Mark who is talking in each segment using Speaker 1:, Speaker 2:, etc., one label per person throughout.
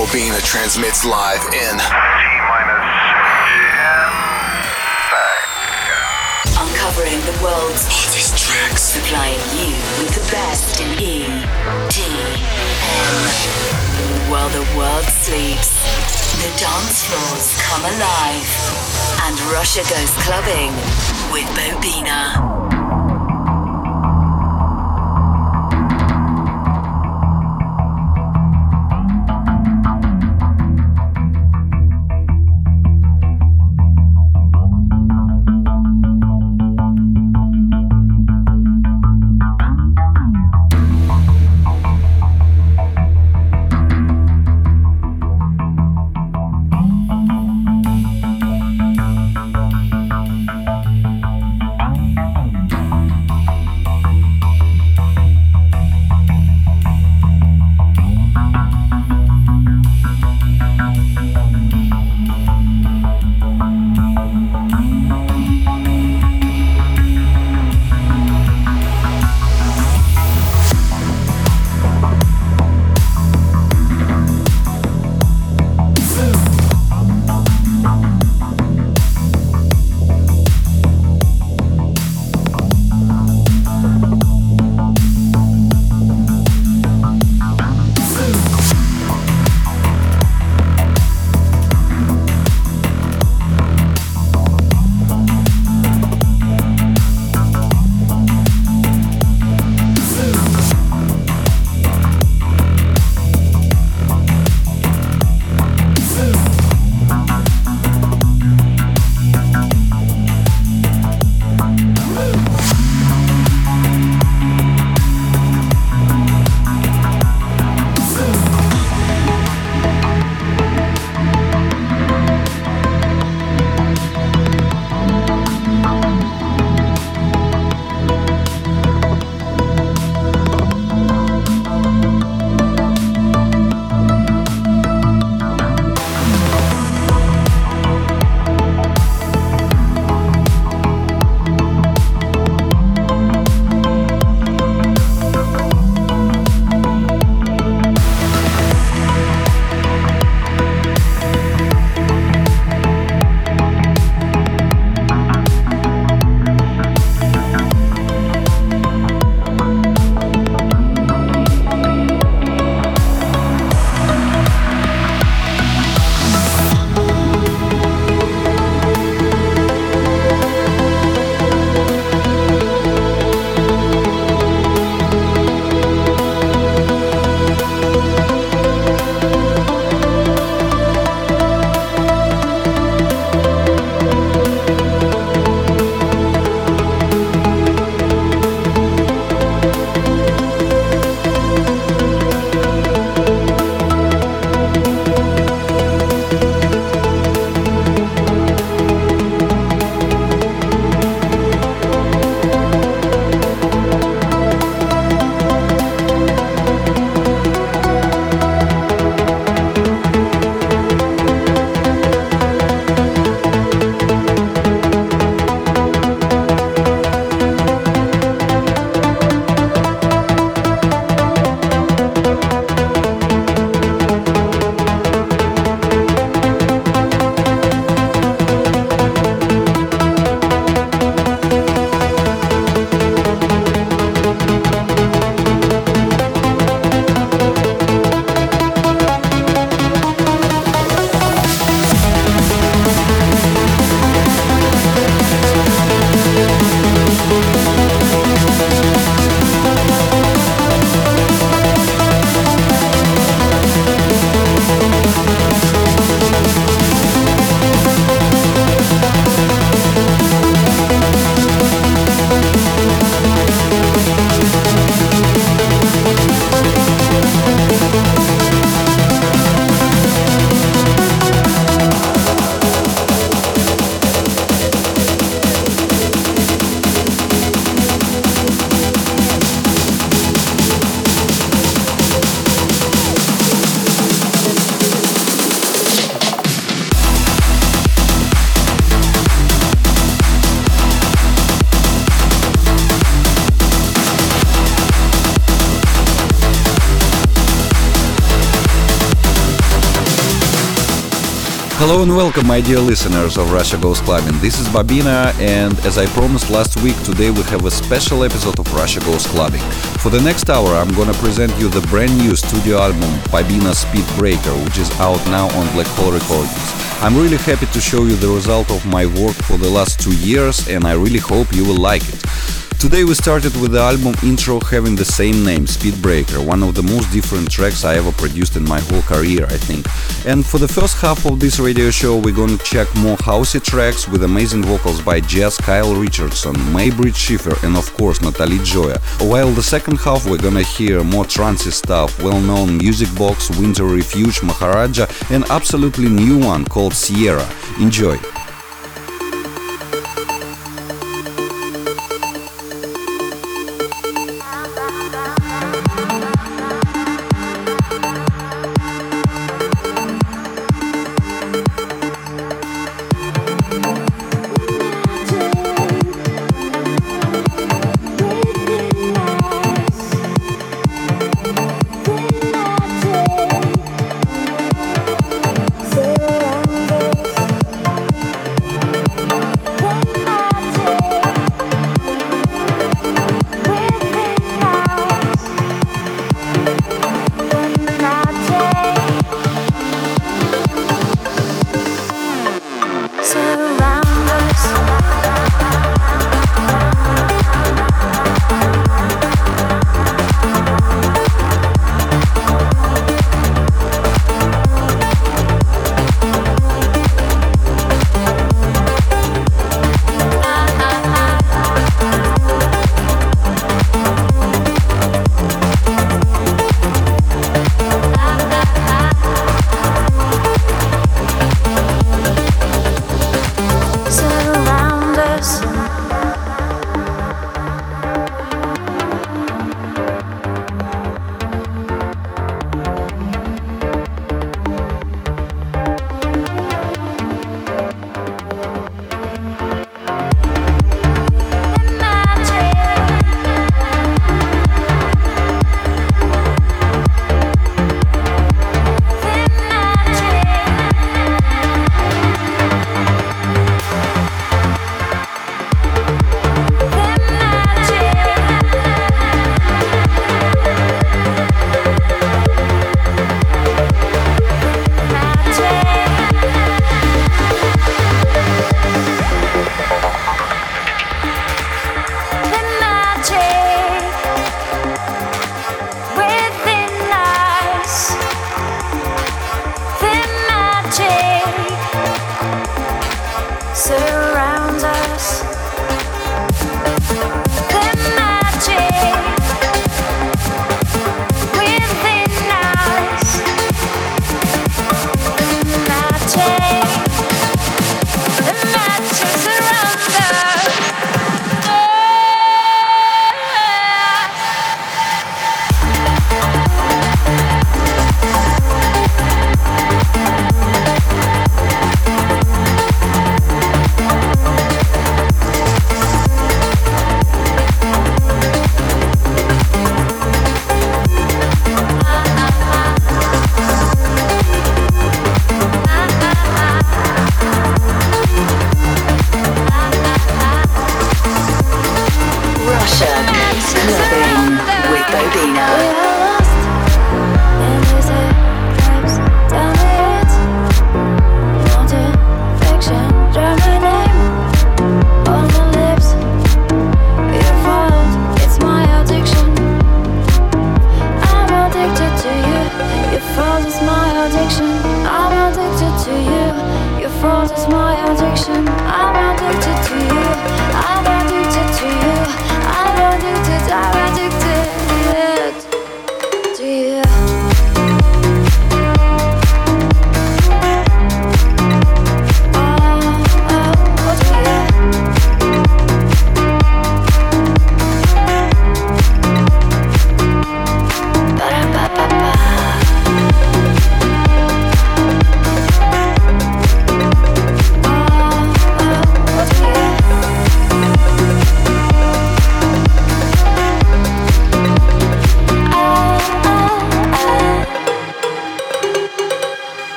Speaker 1: Bobina transmits live in
Speaker 2: Uncovering the world's
Speaker 1: hottest tracks.
Speaker 2: supplying you with the best in E, D, M. While the world sleeps, the dance floors come alive, and Russia goes clubbing with Bobina.
Speaker 3: And welcome, my dear listeners of Russia Goes Clubbing. This is Bobina, and as I promised last week, today we have a special episode of Russia Goes Clubbing. For the next hour, I'm gonna present you the brand new studio album Bobina Speed Breaker, which is out now on Black Hole Recordings. I'm really happy to show you the result of my work for the last two years, and I really hope you will like it. Today we started with the album intro having the same name, Speedbreaker, one of the most different tracks I ever produced in my whole career, I think. And for the first half of this radio show, we're gonna check more housey tracks with amazing vocals by Jazz Kyle Richardson, Maybrit Schiffer, and of course Natalie Joya. While the second half, we're gonna hear more trancey stuff, well-known Music Box, Winter Refuge, Maharaja, and absolutely new one called Sierra. Enjoy!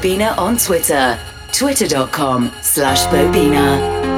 Speaker 4: Bobina on Twitter, twitter.com slash Bobina.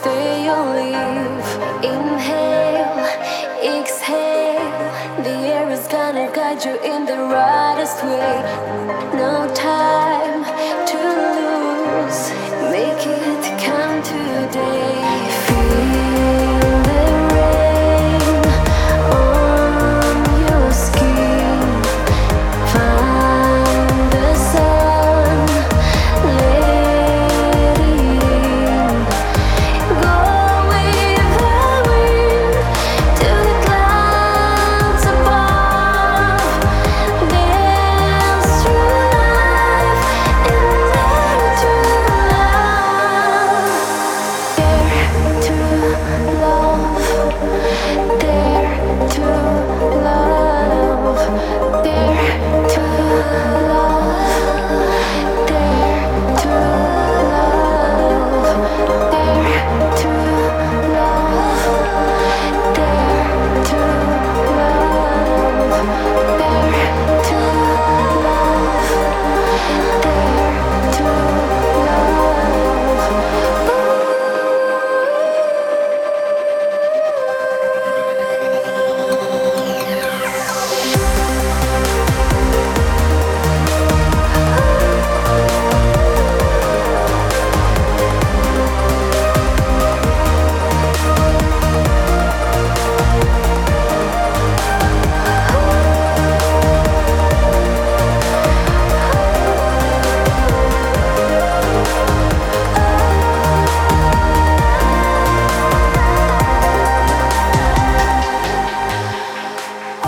Speaker 4: stay or leave. Inhale, exhale. The air is gonna guide you in the rightest way. No time.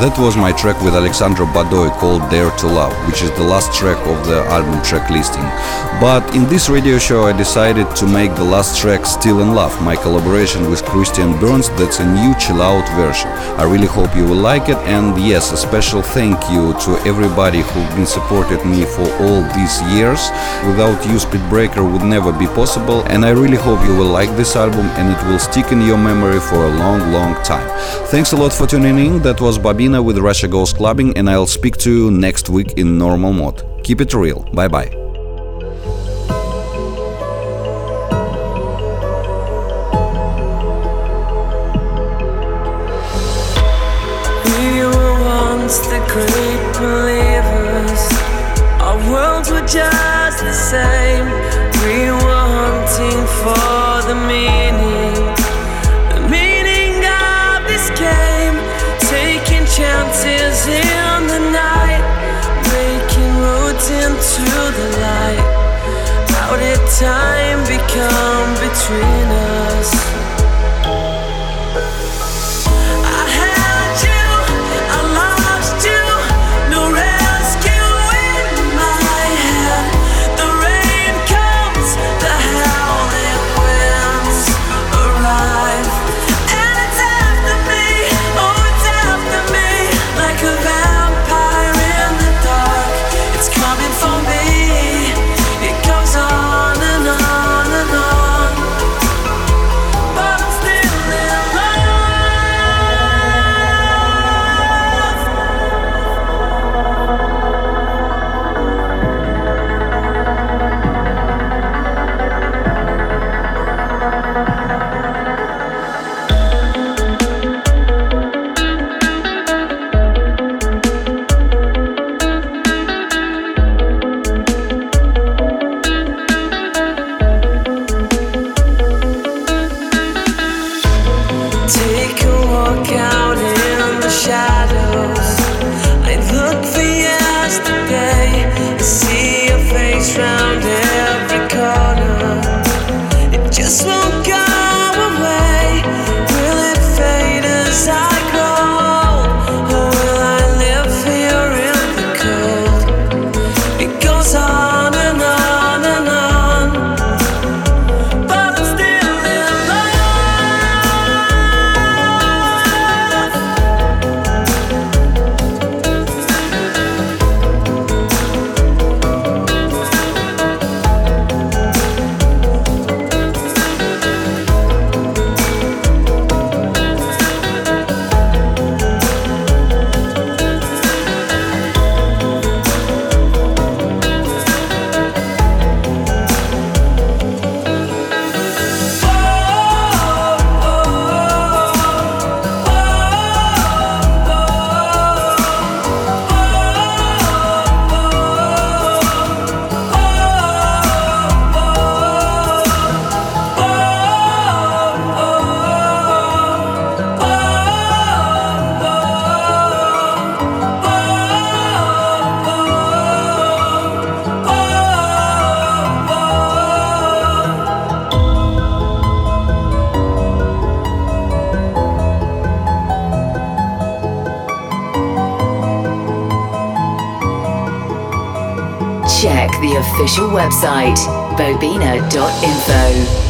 Speaker 3: That was my track with Alexandra Badoi called Dare to Love, which is the last track of the album track listing. But in this radio show I decided to make the last track Still in Love, my collaboration with Christian Burns, that's a new chill out version. I really hope you will like it and yes, a special thank you to everybody who've been supported me for all these years. Without you Speedbreaker would never be possible and I really hope you will like this album and it will stick in your memory for a long long time. Thanks a lot for tuning in, that was Babin with Russia Goes Clubbing, and I'll speak to you next week in normal mode. Keep it real. Bye bye.
Speaker 5: great believers. Our worlds were just the same. We were hunting for the meaning, in the night, making roads into the light. How did time
Speaker 2: bobina.info.